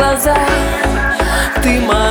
глаза, ты моя